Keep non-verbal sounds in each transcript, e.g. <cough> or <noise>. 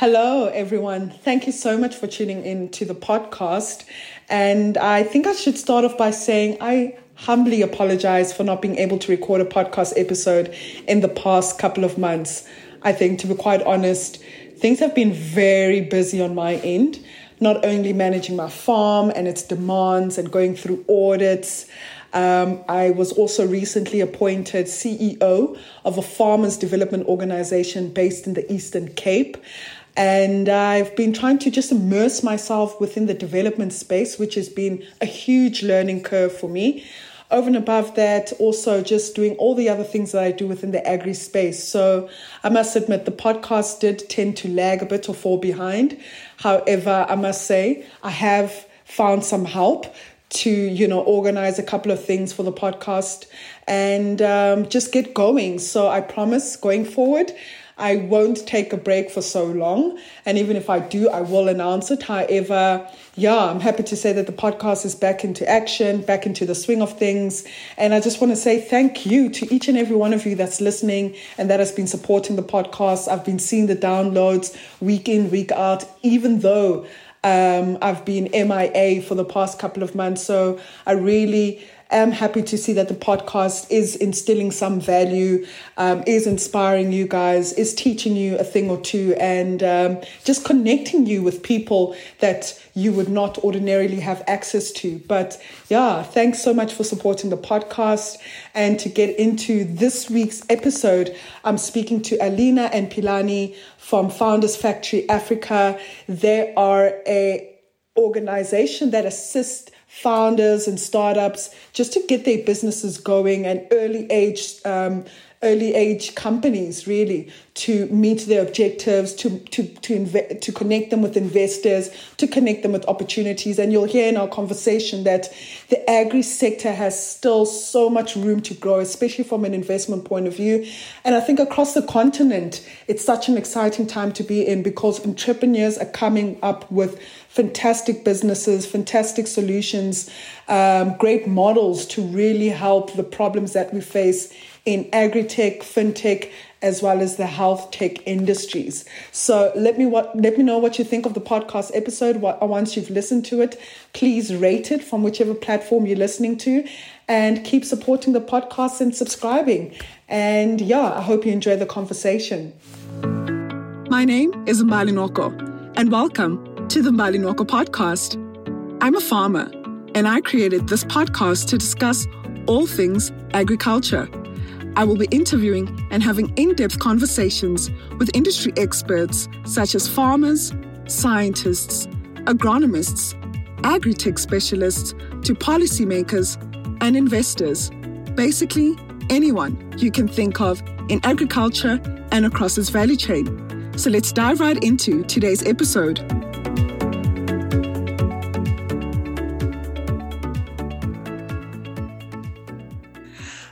Hello, everyone. Thank you so much for tuning in to the podcast. And I think I should start off by saying I humbly apologize for not being able to record a podcast episode in the past couple of months. I think, to be quite honest, things have been very busy on my end, not only managing my farm and its demands and going through audits. Um, I was also recently appointed CEO of a farmers development organization based in the Eastern Cape. And I've been trying to just immerse myself within the development space, which has been a huge learning curve for me. Over and above that, also just doing all the other things that I do within the agri space. So I must admit, the podcast did tend to lag a bit or fall behind. However, I must say, I have found some help to you know organize a couple of things for the podcast and um, just get going so i promise going forward i won't take a break for so long. And even if i do i will announce it. However yeah i'm happy to say that the podcast is back into action back into the swing of things. And i just want to say thank you to each and every one of you that's listening and that has been supporting the podcast. I've been seeing the downloads week in week out even though um, I've been MIA for the past couple of months. So I really am happy to see that the podcast is instilling some value, um, is inspiring you guys, is teaching you a thing or two, and um, just connecting you with people that you would not ordinarily have access to. But yeah, thanks so much for supporting the podcast. And to get into this week's episode, I'm speaking to Alina and Philani from Founders Factory Africa. They are a organization that assists founders and startups just to get their businesses going and early age um, early age companies really to meet their objectives to to to inve- to connect them with investors to connect them with opportunities. And you'll hear in our conversation that the agri sector has still so much room to grow especially from an investment point of view. And i think across the continent it's such an exciting time to be in because entrepreneurs are coming up with fantastic businesses, fantastic solutions, um, great models to really help the problems that we face in agri-tech, fintech, as well as the health tech industries. So let me what let me know what you think of the podcast episode. What, once you've listened to it, please rate it from whichever platform you're listening to, and keep supporting the podcast and subscribing. And yeah, I hope you enjoy the conversation. My name is Mbali Nwoko, and welcome to the Mbali Nwoko podcast. I'm a farmer, and I created this podcast to discuss all things agriculture. I will be interviewing and having in depth conversations with industry experts such as farmers, scientists, agronomists, agri tech specialists, to policymakers and investors. Basically, anyone you can think of in agriculture and across its value chain. So let's dive right into today's episode.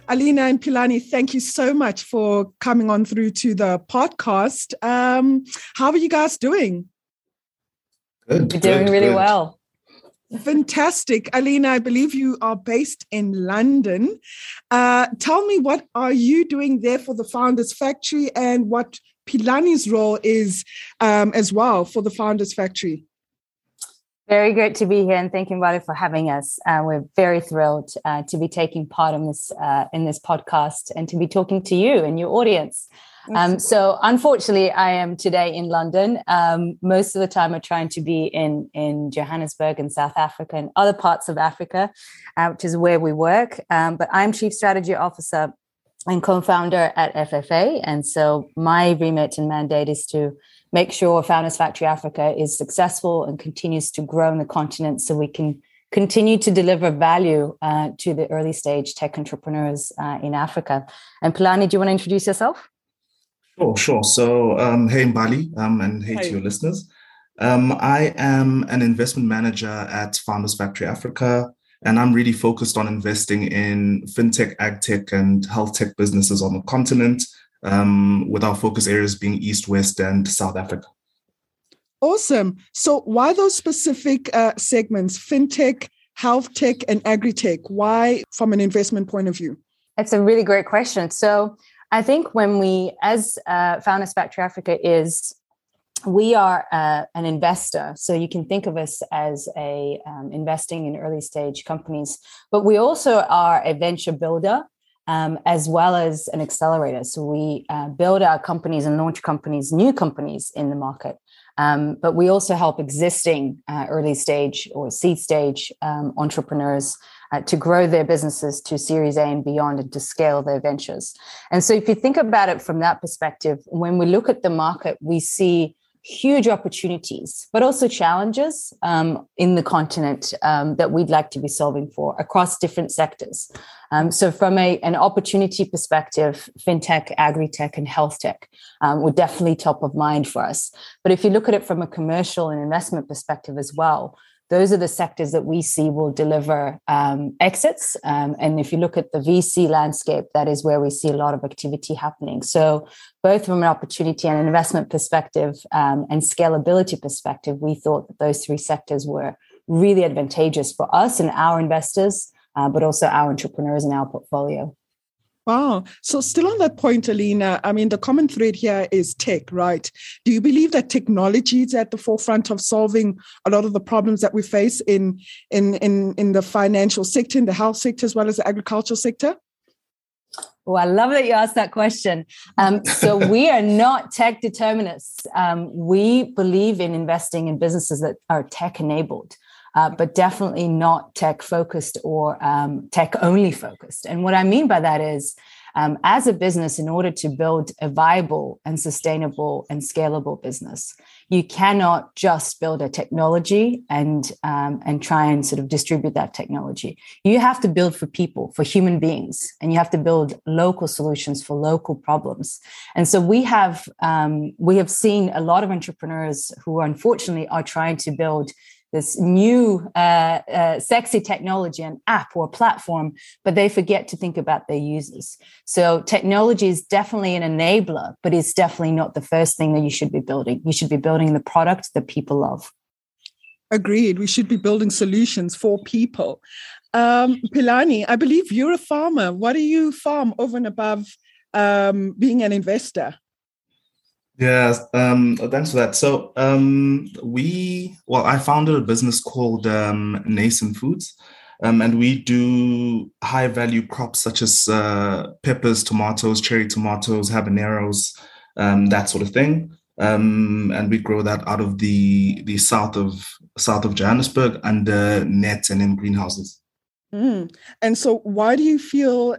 Alina and Philani, thank you so much for coming on through to the podcast. Um, how are you guys doing? Good. We're doing good, really good. well. Fantastic. Alina, I believe you are based in London. Uh, tell me, what are you doing there for the Founders Factory and what Philani's role is um, as well for the Founders Factory? Very great to be here, and thank you, Mbali, for having us. Uh, we're very thrilled uh, to be taking part in this uh, in this podcast and to be talking to you and your audience. Um, so, unfortunately, I am today in London. Um, most of the time, I'm trying to be in in Johannesburg and South Africa and other parts of Africa, uh, which is where we work. Um, but I'm Chief Strategy Officer and co-founder at FFA, and so my remit and mandate is to make sure Founders Factory Africa is successful and continues to grow in the continent so we can continue to deliver value uh, to the early stage tech entrepreneurs uh, in Africa. And Philani, do you want to introduce yourself? Sure, sure. So, um, hey, Mbali, um, and hey, hey, to your listeners. Um, I am an investment manager at Founders Factory Africa, and I'm really focused on investing in fintech, agtech, and health tech businesses on the continent um, with our focus areas being East, West, and South Africa. Awesome. So, why those specific uh, segments, fintech, health tech, and agri tech? Why, from an investment point of view? It's a really great question. So, I think when we, as uh, Founders Factory Africa is we are uh, an investor, so you can think of us as a um, investing in early stage companies, but we also are a venture builder um, as well as an accelerator. So we uh, build our companies and launch companies, new companies in the market. Um, but we also help existing uh, early stage or seed stage um, entrepreneurs uh, to grow their businesses to Series A and beyond and to scale their ventures. And so, if you think about it from that perspective, when we look at the market, we see huge opportunities, but also challenges um, in the continent um, that we'd like to be solving for across different sectors. Um, so, from a, an opportunity perspective, fintech, agri tech, and health tech um, were definitely top of mind for us. But if you look at it from a commercial and investment perspective as well, those are the sectors that we see will deliver um, exits. Um, and if you look at the VC landscape, that is where we see a lot of activity happening. So, both from an opportunity and an investment perspective um, and scalability perspective, we thought that those three sectors were really advantageous for us and our investors, uh, but also our entrepreneurs in our portfolio. Wow. So, still on that point, Alina, I mean, the common thread here is tech, right? Do you believe that technology is at the forefront of solving a lot of the problems that we face in, in, in, in the financial sector, in the health sector, as well as the agricultural sector? Oh, I love that you asked that question. Um, so, <laughs> we are not tech determinists. Um, we believe in investing in businesses that are tech enabled uh, but definitely not tech focused or um, tech only focused. And what I mean by that is, um, as a business, in order to build a viable and sustainable and scalable business, you cannot just build a technology and um, and try and sort of distribute that technology. You have to build for people, for human beings, and you have to build local solutions for local problems. And so we have um, we have seen a lot of entrepreneurs who unfortunately are trying to build this new uh, uh, sexy technology, an app or platform, but they forget to think about their users. So technology is definitely an enabler, but it's definitely not the first thing that you should be building. You should be building the product that people love. Agreed. We should be building solutions for people. Um, Philani, I believe you're a farmer. What do you farm over and above um, being an investor? Yeah, um, thanks for that. So um, we, well, I founded a business called um, Nascent Foods, um, and we do high value crops such as uh, peppers, tomatoes, cherry tomatoes, habaneros, um, that sort of thing. Um, and we grow that out of the the south of south of Johannesburg under nets and in greenhouses. Mm. And so, why do you feel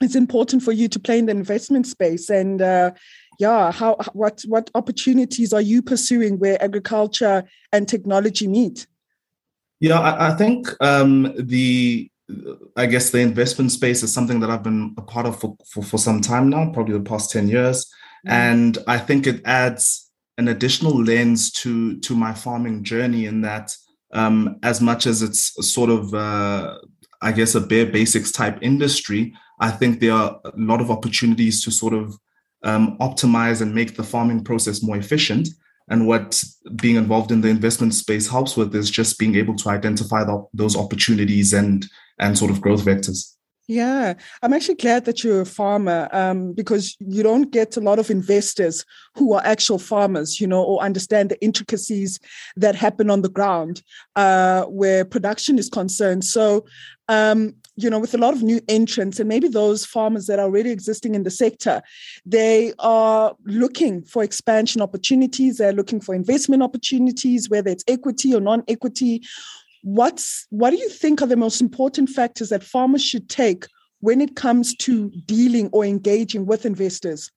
it's important for you to play in the investment space and? Uh, yeah how what what opportunities are you pursuing where agriculture and technology meet yeah i, I think um, the i guess the investment space is something that i've been a part of for, for, for some time now probably the past 10 years mm. and i think it adds an additional lens to to my farming journey in that um, as much as it's sort of uh, i guess a bare basics type industry i think there are a lot of opportunities to sort of um, optimize and make the farming process more efficient. And what being involved in the investment space helps with is just being able to identify the, those opportunities and and sort of growth vectors. Yeah, I'm actually glad that you're a farmer um, because you don't get a lot of investors who are actual farmers, you know, or understand the intricacies that happen on the ground uh, where production is concerned. So, um, you know, with a lot of new entrants and maybe those farmers that are already existing in the sector, they are looking for expansion opportunities. They're looking for investment opportunities, whether it's equity or non-equity what's what do you think are the most important factors that farmers should take when it comes to dealing or engaging with investors?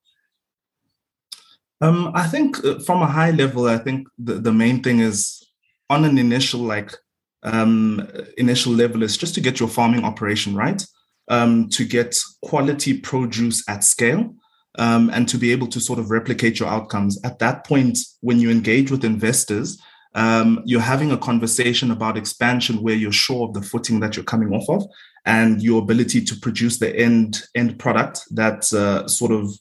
Um, I think uh, from a high level, I think the, the main thing is on an initial like um, initial level is just to get your farming operation right, um, to get quality produce at scale, um, and to be able to sort of replicate your outcomes. At that point, when you engage with investors, um, you're having a conversation about expansion where you're sure of the footing that you're coming off of and your ability to produce the end end product that uh, sort of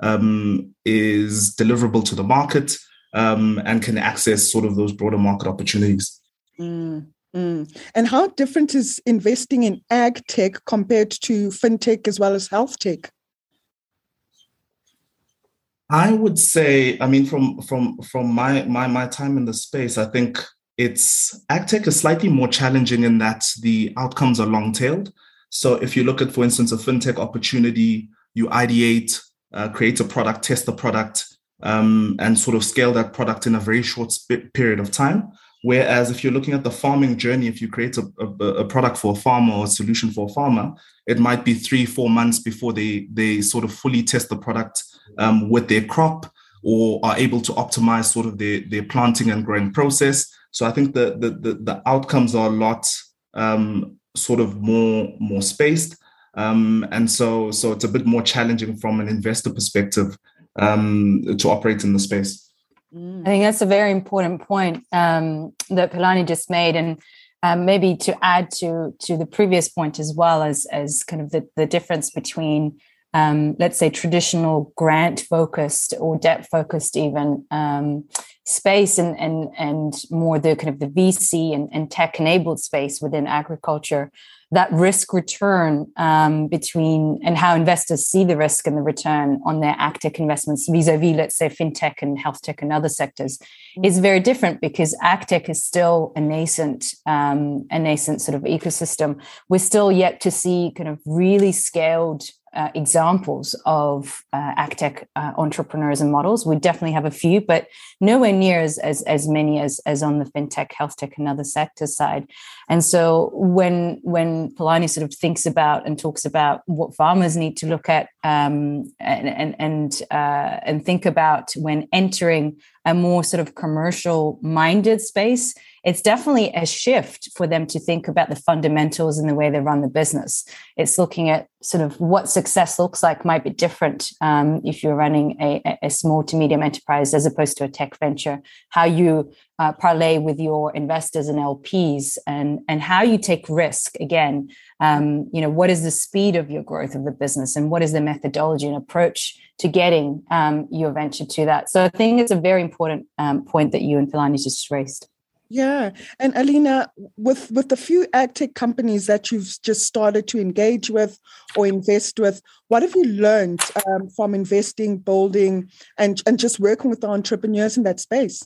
um, is deliverable to the market um, and can access sort of those broader market opportunities. Mm, mm. And how different is investing in ag tech compared to fintech as well as health tech? I would say, I mean, from from from my my my time in the space, I think it's ag tech is slightly more challenging in that the outcomes are long tailed. So if you look at, for instance, a fintech opportunity, you ideate, uh, create a product, test the product, um, and sort of scale that product in a very short period of time. Whereas if you're looking at the farming journey, if you create a, a, a, product for a farmer or a solution for a farmer, it might be three, four months before they they sort of fully test the product um, with their crop or are able to optimize sort of their, their planting and growing process. So I think the the the, the outcomes are a lot um, sort of more more spaced. Um, and so so it's a bit more challenging from an investor perspective um, to operate in the space. I think that's a very important point um, that Philani just made, and um, maybe to add to to the previous point as well as as kind of the, the difference between um, let's say traditional grant focused or debt focused even um, space and and and more the kind of the VC and, and tech enabled space within agriculture that risk return um, between and how investors see the risk and the return on their agtech investments vis-a-vis let's say fintech and health tech and other sectors. Is very different because agtech is still a nascent um, a nascent sort of ecosystem we're still yet to see kind of really scaled uh, examples of uh, uh, entrepreneurs and models. We definitely have a few, but nowhere near as, as, as many as, as on the fintech, health tech, and other sectors side. And so when when Philani sort of thinks about and talks about what farmers need to look at um, and and and, uh, and think about when entering a more sort of commercial minded space, it's definitely a shift for them to think about the fundamentals and the way they run the business. It's looking at sort of what success looks like might be different um, if you're running a, a, small to medium enterprise as opposed to a tech venture. How you uh, parlay with your investors and LPs, and and how you take risk. Again, um, you know, what is the speed of your growth of the business, and what is the methodology and approach to getting um, your venture to that. So I think it's a very important um, point that you and Philani just raised. Yeah. And Alina, with with the few ag tech companies that you've just started to engage with or invest with, what have you learned um, from investing, building, and, and just working with the entrepreneurs in that space?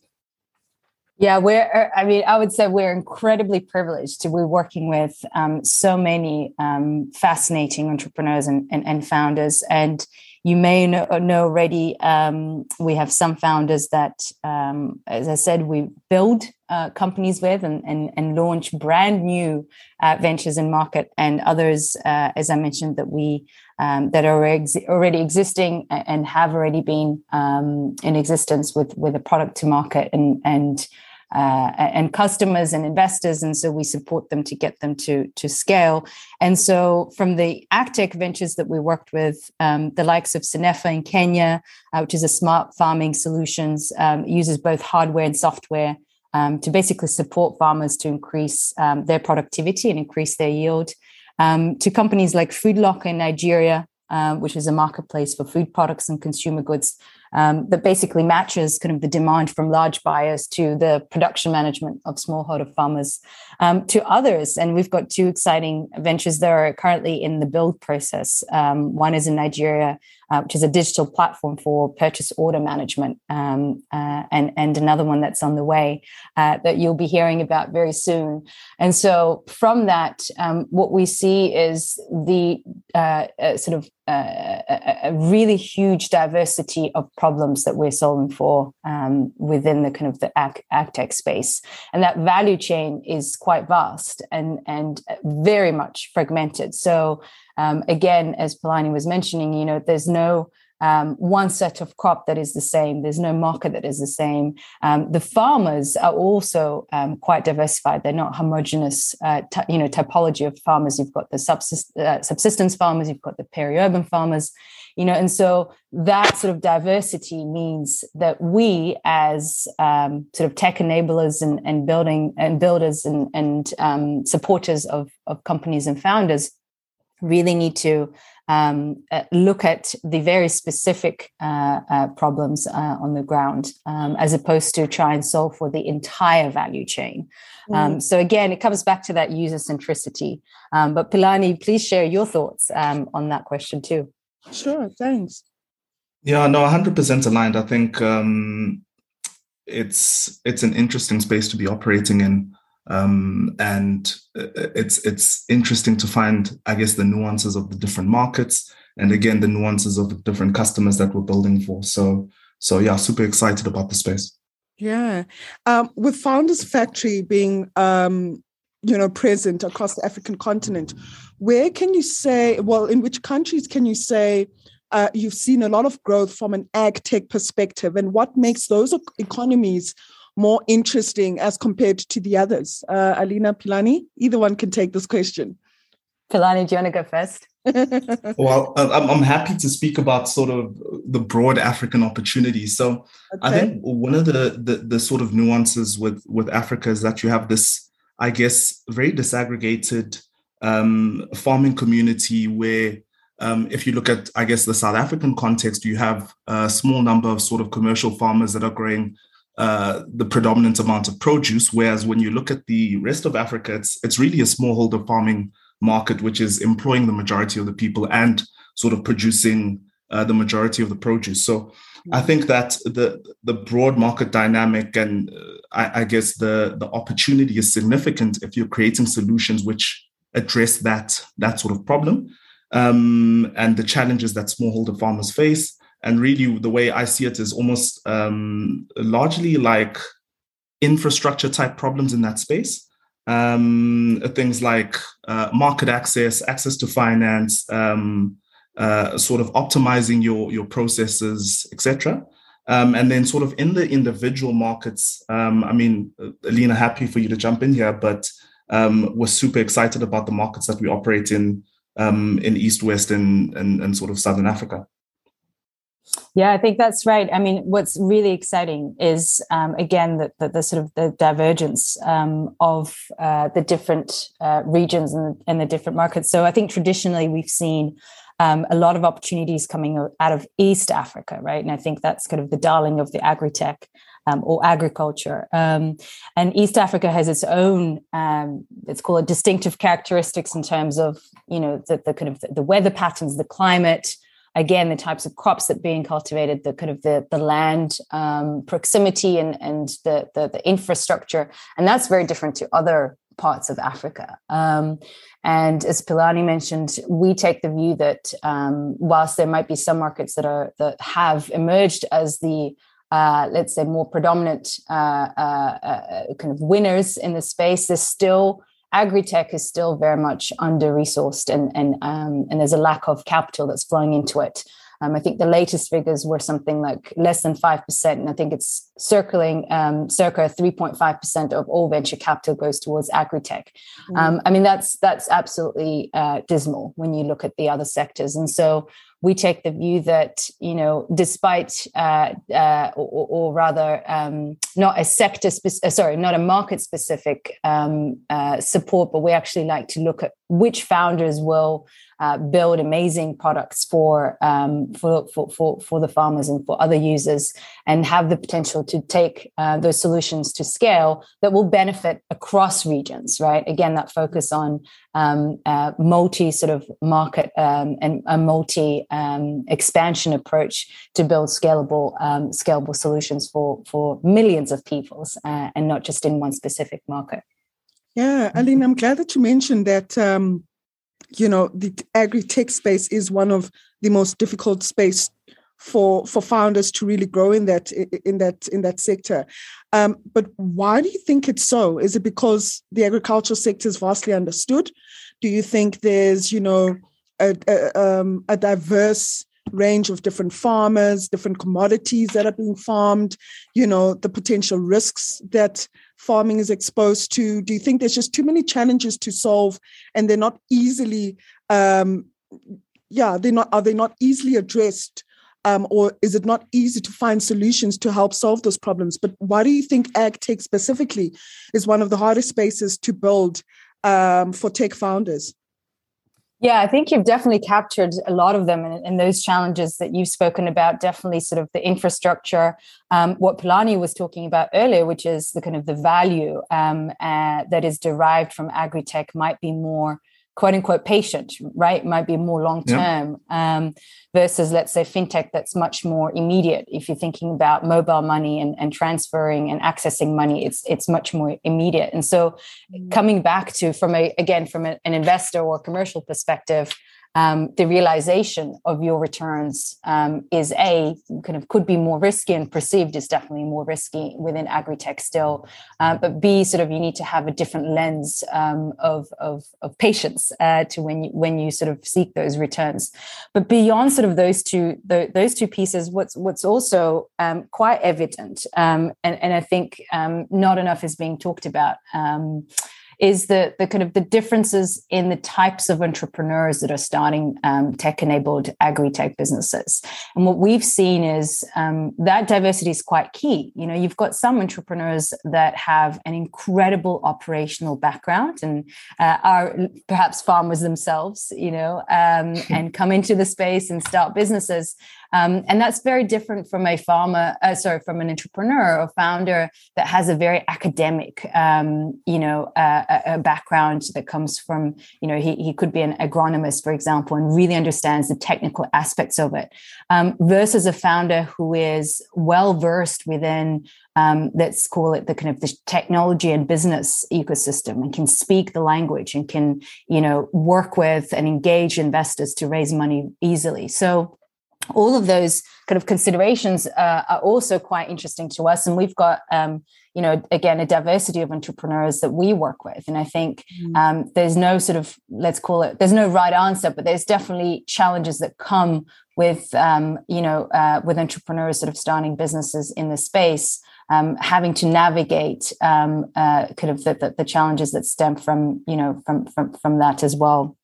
Yeah, we're, uh, I mean, I would say we're incredibly privileged to be working with um, so many um, fascinating entrepreneurs and, and, and founders. And you may know, already, um, we have some founders that, um, as I said, we build uh, companies with and, and, and launch brand new uh, ventures in market, and others, uh, as I mentioned, that we um, that are ex- already existing and have already been um, in existence with with a product to market and and uh, and customers and investors, and so we support them to get them to to scale. And so, from the Agtech ventures that we worked with, um, the likes of Synnefa in Kenya, uh, which is a smart farming solutions, um, uses both hardware and software. Um, to basically support farmers to increase um, their productivity and increase their yield, um, to companies like Foodlocker in Nigeria, uh, which is a marketplace for food products and consumer goods um, that basically matches kind of the demand from large buyers to the production management of smallholder farmers um, to others. And we've got two exciting ventures that are currently in the build process. Um, one is in Nigeria, uh, which is a digital platform for purchase order management, um, uh, and and another one that's on the way uh, that you'll be hearing about very soon. And so from that, um, what we see is the uh, uh, sort of uh, a, really huge diversity of problems that we're solving for um, within the kind of the ag, ag tech space, and that value chain is quite vast and and very much fragmented. So um, again, as Philani was mentioning, you know, there's no um, one set of crop that is the same. There's no market that is the same. Um, the farmers are also um, quite diversified. They're not homogenous, uh, t- you know, typology of farmers. You've got the subsist- uh, subsistence farmers. You've got the peri-urban farmers. You know, and so that sort of diversity means that we, as um, sort of tech enablers and, and building and builders and, and um, supporters of, of companies and founders, really need to um, uh, look at the very specific uh, uh, problems uh, on the ground um, as opposed to try and solve for the entire value chain. Um, mm. so again, it comes back to that user centricity. Um, but Philani, please share your thoughts um, on that question too. Sure, thanks. Yeah, no, 100% aligned. I think um, it's it's an interesting space to be operating in. Um, and uh, it's it's interesting to find, I guess, the nuances of the different markets, and again, the nuances of the different customers that we're building for. So, so yeah, super excited about the space. Yeah, um, with Founders Factory being, um, you know, present across the African continent, where can you say? Well, in which countries can you say? Uh, you've seen a lot of growth from an ag tech perspective, and what makes those economies more interesting as compared to the others? Uh, Alina Philani, either one can take this question. Philani, do you want to go first? <laughs> well, I'm, I'm happy to speak about sort of the broad African opportunities. So okay. I think one of the, the, the sort of nuances with with Africa is that you have this, I guess, very disaggregated um, farming community where um, if you look at, I guess, the South African context, you have a small number of sort of commercial farmers that are growing uh, the predominant amount of produce. Whereas when you look at the rest of Africa, it's it's really a smallholder farming market, which is employing the majority of the people and sort of producing uh, the majority of the produce. So I think that the the broad market dynamic and uh, I, I, guess the the opportunity is significant if you're creating solutions which address that that sort of problem um, and the challenges that smallholder farmers face and really, the way I see it is almost um, largely like infrastructure type problems in that space. Um, things like uh, market access, access to finance, um, uh, sort of optimizing your your processes, etc. Um, and then, sort of in the individual markets, um, I mean, Alina, happy for you to jump in here, but um, we're super excited about the markets that we operate in um, in East, West, and, and, and sort of Southern Africa. Yeah, I think that's right. I mean, what's really exciting is um, again the, the, the, sort of the divergence um, of uh, the different uh, regions and the, and the, different markets. So I think traditionally we've seen um, a lot of opportunities coming out of East Africa, right? And I think that's kind of the darling of the agri-tech um, or agriculture. Um, and East Africa has its own, um, let's call it distinctive characteristics in terms of, you know, the, the kind of the weather patterns, the climate, again the types of crops that being cultivated the kind of the the land um, proximity and and the, the, the infrastructure and that's very different to other parts of Africa. Um, and as Philani mentioned, we take the view that um, whilst there might be some markets that are that have emerged as the uh, let's say more predominant uh, uh, uh kind of winners in the space, there's still agri-tech is still very much under resourced and and um, and there's a lack of capital that's flowing into it um, I think the latest figures were something like less than 5%. And I think it's circling um, circa 3.5% of all venture capital goes towards agri-tech. Mm-hmm. Um, I mean, that's, that's absolutely uh, dismal when you look at the other sectors. And so we take the view that you know despite uh, uh, or, or, rather um, not a sector spe- uh, sorry not a market specific um, uh, support but we actually like to look at which founders will uh, build amazing products for, um, for, for, for, for, the farmers and for other users and have the potential to take uh, those solutions to scale that will benefit across regions, right? Again, that focus on um, uh, multi sort of market um, and a multi um, expansion approach to build scalable um, scalable solutions for for millions of peoples uh, and not just in one specific market. Yeah, Aline, I'm glad that you mentioned that um, you know the agri-tech space is one of the most difficult space for for founders to really grow in that in that in that sector. Um, but why do you think it's so? Is it because the agricultural sector is vastly understood? Do you think there's you know a, a, um, a diverse range of different farmers different commodities that are being farmed you know the potential risks that farming is exposed to? Do you think there's just too many challenges to solve and they're not easily, um, yeah, they're not, are they not easily addressed? Um, or is it not easy to find solutions to help solve those problems? But why do you think ag tech specifically is one of the hardest spaces to build um, for tech founders? Yeah, I think you've definitely captured a lot of them and, those challenges that you've spoken about. Definitely, sort of the infrastructure, um, what Philani was talking about earlier, which is the kind of the value um, uh, that is derived from agri tech might be more quote unquote patient, right? Might be more long term yeah. um, versus, let's say, fintech that's much more immediate. If you're thinking about mobile money and, and transferring and accessing money, it's it's much more immediate. And so, mm-hmm. coming back to from a again from a, an investor or commercial perspective, um, the realization of your returns um, is a kind of could be more risky and perceived as definitely more risky within agri-tech still. Uh, but b sort of you need to have a different lens um, of, of, of patience uh, to when you when you sort of seek those returns. But beyond sort of those two the, those two pieces what's what's also um, quite evident um, and, and i think um, not enough is being talked about is the the kind of the differences in the types of entrepreneurs that are starting um, tech enabled agri tech businesses. And what we've seen is um, that diversity is quite key. You know, you've got some entrepreneurs that have an incredible operational background and uh, are perhaps farmers themselves. You know, um, <laughs> and come into the space and start businesses um, and that's very different from a farmer, uh, sorry, from an entrepreneur or founder that has a very academic, um, you know, uh, a, background that comes from, you know, he, he could be an agronomist, for example, and really understands the technical aspects of it, um, versus a founder who is well versed within um, let's call it the kind of the technology and business ecosystem and can speak the language and can you know work with and engage investors to raise money easily. So all of those kind of considerations uh, are also quite interesting to us. And we've got um, you know again a diversity of entrepreneurs that we work with. And i think mm. um, there's no sort of let's call it there's no right answer but there's definitely challenges that come with um, you know uh, with entrepreneurs sort of starting businesses in the space um, having to navigate um, uh, kind of the, the, the challenges that stem from you know from from from that as well.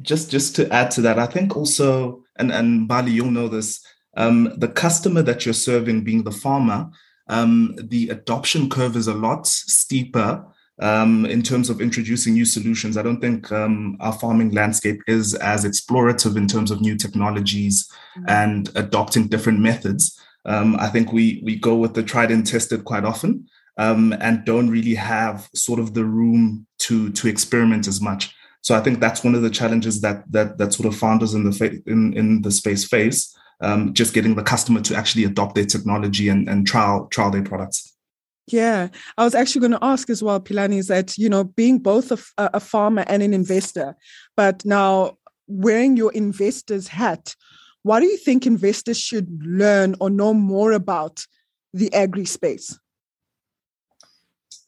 Just just to add to that, I think also, and and Mbali, you'll know this. Um, the customer that you're serving, being the farmer, um, the adoption curve is a lot steeper um, in terms of introducing new solutions. I don't think um, our farming landscape is as explorative in terms of new technologies mm-hmm. and adopting different methods. Um, I think we we go with the tried and tested quite often, um, and don't really have sort of the room to to experiment as much. So I think that's one of the challenges that that that sort of founders in the fa- in in the space face. Um, just getting the customer to actually adopt their technology and, and trial trial their products. Yeah, I was actually going to ask as well, Philani, is that you know being both a, a farmer and an investor, but now wearing your investor's hat, what do you think investors should learn or know more about the agri space?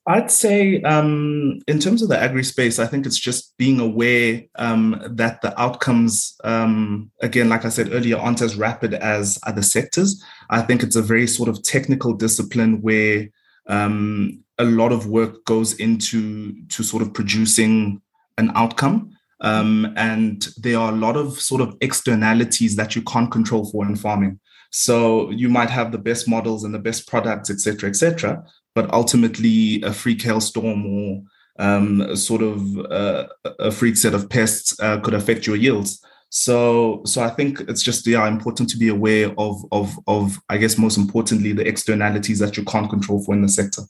I'd say, um, in terms of the agri space, I think it's just being aware um, that the outcomes, um, again, like I said earlier, aren't as rapid as other sectors. I think it's a very sort of technical discipline where um, a lot of work goes into to sort of producing an outcome. Um, and there are a lot of sort of externalities that you can't control for in farming. So you might have the best models and the best products, et cetera, et cetera but ultimately a freak hailstorm or um, sort of uh, a freak set of pests uh, could affect your yields. So, so I think it's just yeah important to be aware of of of I guess most importantly the externalities that you can't control for in the sector.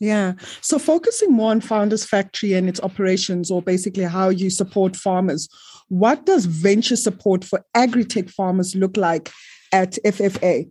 Yeah. So focusing more on Founders Factory and its operations, or basically how you support farmers, what does venture support for agri-tech farmers look like at FFA?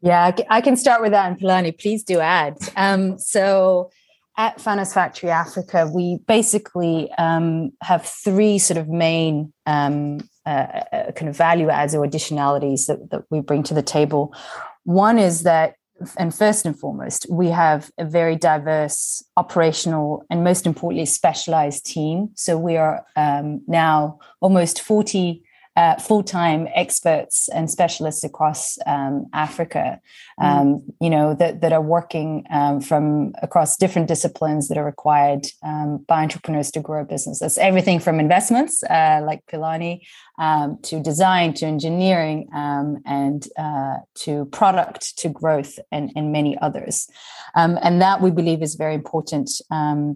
Yeah, I can start with that, and Philani, please do add. Um, so, at Founders Factory Africa, we basically um, have three sort of main um, uh, uh, kind of value adds or additionalities that, that we bring to the table. One is that, and first and foremost, we have a very diverse operational and most importantly, specialized team. So we are um, now almost 40 uh, full-time experts and specialists across um, Africa, mm. um, mm. you know, that, that are working um, from across different disciplines that are required um, by entrepreneurs to grow a business. That's everything from investments, uh, like Philani, um, to design, to engineering, um, and uh, to product, to growth, and, and many others. and that we believe is very important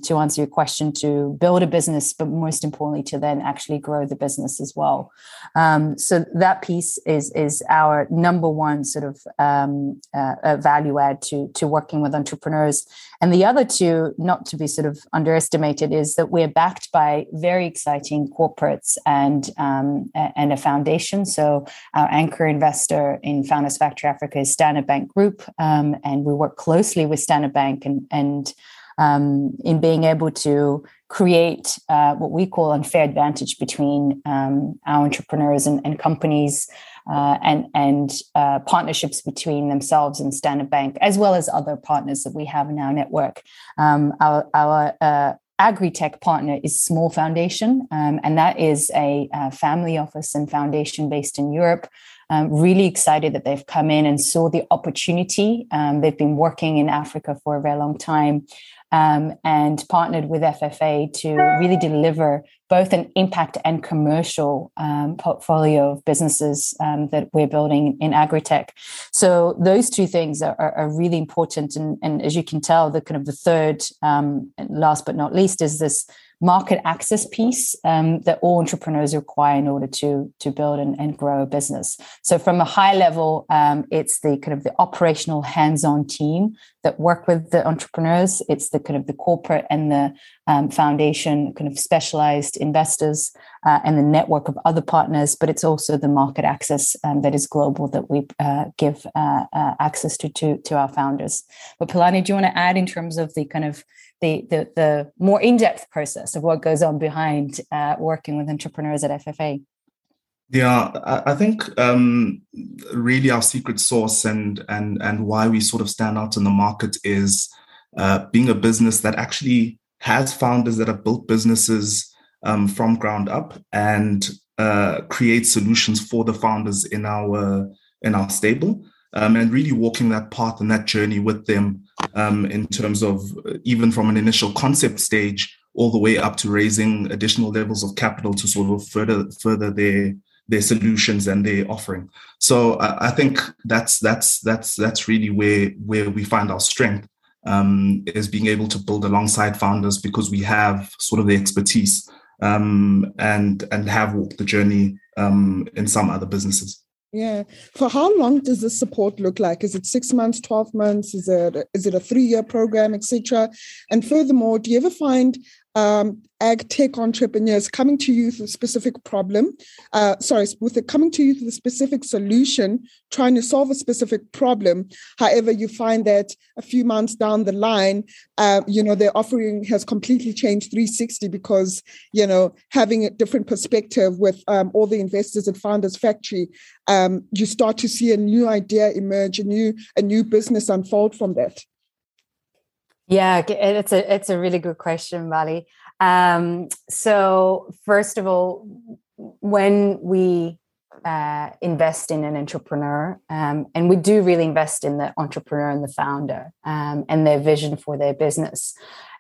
to answer your question to build a business, but most importantly, to then actually grow the business as well. Um, so that piece is is our number one sort of um, uh, value add to to working with entrepreneurs. And the other two, not to be sort of underestimated, is that we're backed by very exciting corporates and um, and a foundation. So our anchor investor in Founders Factory Africa is Standard Bank Group, um, and we work closely with Standard Bank and and um, in being able to create uh, what we call unfair advantage between um, our entrepreneurs and, and companies uh, and and uh, partnerships between themselves and Standard Bank, as well as other partners that we have in our network. Um, our our uh, agri-tech partner is Small Foundation, um, and that is a, a, family office and foundation based in Europe. Um, really excited that they've come in and saw the opportunity. Um, they've been working in Africa for a very long time um, and partnered with FFA to really deliver both an impact and commercial um, portfolio of businesses um, that we're building in agri-tech. So those two things are, are, are really important. And, and, as you can tell, the kind of the third, um, last but not least, is this market access piece um, that all entrepreneurs require in order to to build and, and grow a business. So from a high level, um, it's the kind of the operational hands-on team that work with the entrepreneurs. It's the kind of the corporate and the um, foundation kind of specialized investors uh, and the network of other partners. But it's also the market access um, that is global that we uh, give uh, uh access to, to to our founders. But Philani, do you want to add in terms of the kind of the the, the more in-depth process of what goes on behind uh, working with entrepreneurs at FFA? Yeah, I think um, really our secret sauce and and and why we sort of stand out in the market is uh, being a business that actually has founders that have built businesses um, from ground up and uh, create solutions for the founders in our in our stable um, and really walking that path and that journey with them um, in terms of uh, even from an initial concept stage all the way up to raising additional levels of capital to sort of further further their their solutions and their offering. So I, I think that's that's that's that's really where where we find our strength um, is being able to build alongside founders because we have sort of the expertise um, and and have walked the journey um, in some other businesses. Yeah. For how long does this support look like? Is it six months, 12 months? Is it is it a three-year program, etc.? And furthermore, do you ever find um, ag tech entrepreneurs coming to you with a specific problem, uh, sorry, with a, coming to you with a specific solution, trying to solve a specific problem. However, you find that a few months down the line, uh, you know, their offering has completely changed 360 because, you know, having a different perspective with um, all the investors at Founders Factory, um, you start to see a new idea emerge, a new, a new business unfold from that. Yeah, it's a it's a really good question, Mbali. Um, so first of all, when we uh, invest in an entrepreneur, um, and we do really invest in the entrepreneur and the founder um, and their vision for their business,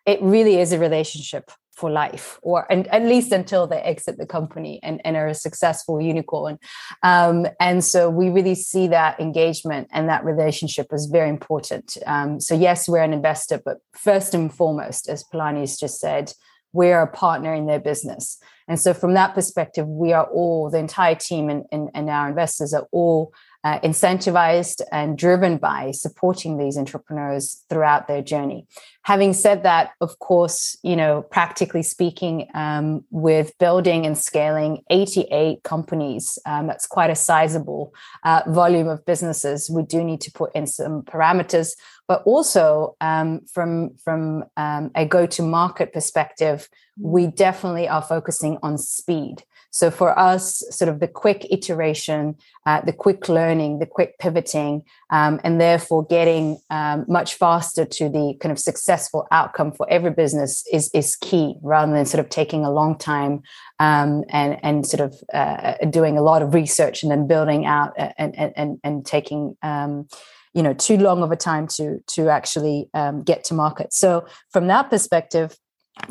it really is a relationship for life or and at least until they exit the company and, and are a successful unicorn. Um, and so we really see that engagement and that relationship as very important. Um, so yes we're an investor but first and foremost as Philani's just said we're a partner in their business. And so from that perspective we are all the entire team and, and, and our investors are all uh, incentivized and driven by supporting these entrepreneurs throughout their journey. Having said that, of course, you know, practically speaking, um, with building and scaling 88 companies, um, that's quite a sizable uh, volume of businesses. We do need to put in some parameters, but also um, from from um, a go-to-market perspective, we definitely are focusing on speed. So for us, sort of the quick iteration, uh, the quick learning, the quick pivoting, um, and therefore getting um, much faster to the kind of successful outcome for every business is is key, rather than sort of taking a long time um, and and sort of uh, doing a lot of research and then building out and and and, and taking um, you know too long of a time to to actually um, get to market. So from that perspective,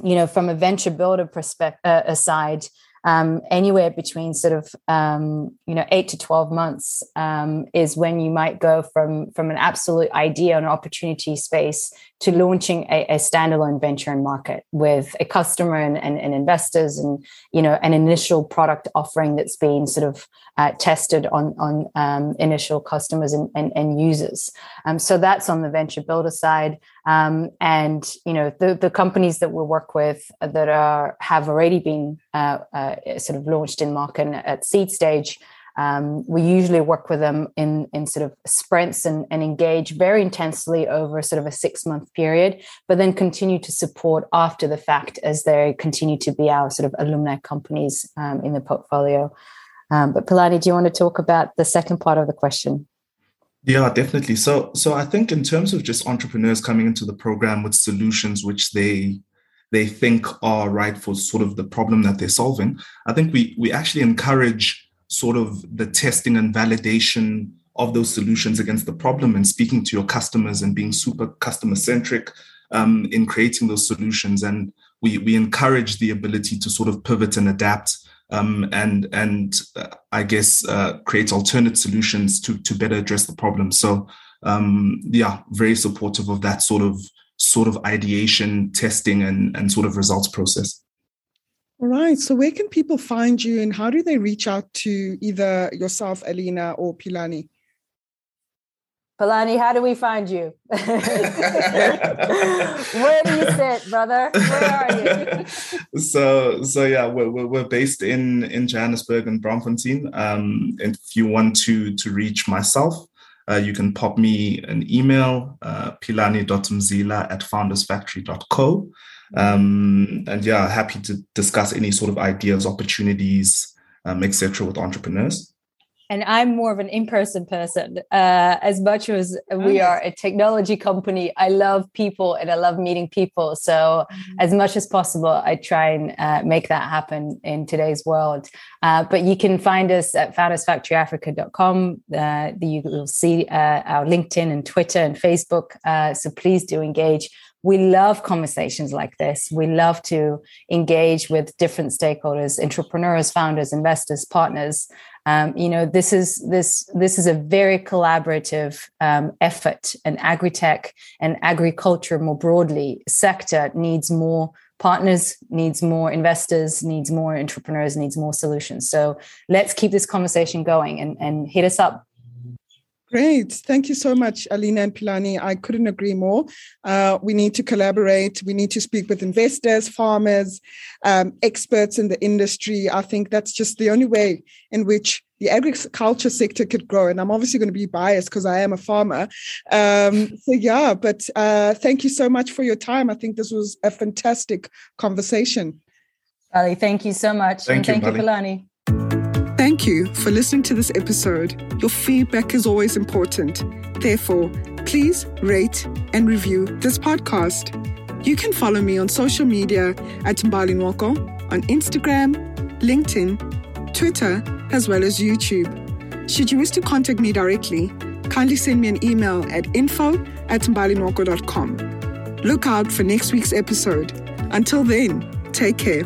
you know, from a venture builder perspective uh, aside um, anywhere between sort of um, you know eight to twelve months um, is when you might go from from an absolute idea and opportunity space to launching a, a, standalone venture and market with a customer and, and, and, investors and you know an initial product offering that's been sort of uh, tested on on um, initial customers and, and, and users. Um, so that's on the venture builder side um, and you know the, the companies that we work with that are have already been uh, uh, sort of launched in market at seed stage um, we usually work with them in, in sort of sprints and, and engage very intensely over sort of a six month period, but then continue to support after the fact as they continue to be our sort of alumni companies um, in the portfolio. Um, but Philani, do you want to talk about the second part of the question? Yeah, definitely. So, so I think in terms of just entrepreneurs coming into the program with solutions which they they think are right for sort of the problem that they're solving, I think we we actually encourage sort of the testing and validation of those solutions against the problem and speaking to your customers and being super customer centric um, in creating those solutions. And we, we encourage the ability to sort of pivot and adapt um, and and uh, I guess uh, create alternate solutions to to better address the problem. So um, yeah, very supportive of that sort of sort of ideation, testing, and and sort of results process. All right. So, where can people find you and how do they reach out to either yourself, Alina, or Philani? Philani, how do we find you? <laughs> Where do you sit, brother? Where are you? <laughs> so, so yeah, we're, we're based in in Johannesburg and Braamfontein. Um, if you want to to reach myself, uh, you can pop me an email, uh, philani.mzila at foundersfactory.co. Um, and yeah, happy to discuss any sort of ideas, opportunities, um, etc. with entrepreneurs. And I'm more of an in-person person. Uh, as much as we are a technology company, I love people and I love meeting people. So, mm-hmm. as much as possible, I try and uh, make that happen in today's world. Uh, but you can find us at foundersfactoryafrica.com. Uh, you will see uh, our LinkedIn and Twitter and Facebook. Uh, so please do engage we love conversations like this. We love to engage with different stakeholders, entrepreneurs, founders, investors, partners. Um, you know, this is this this is a very collaborative um, effort, and agri-tech and agriculture more broadly sector needs more partners, needs more investors, needs more entrepreneurs, needs more solutions. So let's keep this conversation going and, and hit us up Great. Thank you so much, Alina and Philani. I couldn't agree more. Uh, we need to collaborate. We need to speak with investors, farmers, um, experts in the industry. I think that's just the only way in which the agriculture sector could grow. And I'm obviously going to be biased because I am a farmer. Um, so, yeah, but uh, thank you so much for your time. I think this was a fantastic conversation. Ali, thank you so much. Thank and you, thank you, Philani. Thank you for listening to this episode. Your feedback is always important. Therefore, please rate and review this podcast. You can follow me on social media at Mbali on Instagram, LinkedIn, Twitter, as well as YouTube. Should you wish to contact me directly, kindly send me an email at info at mbalinwoko.com. Look out for next week's episode. Until then, take care.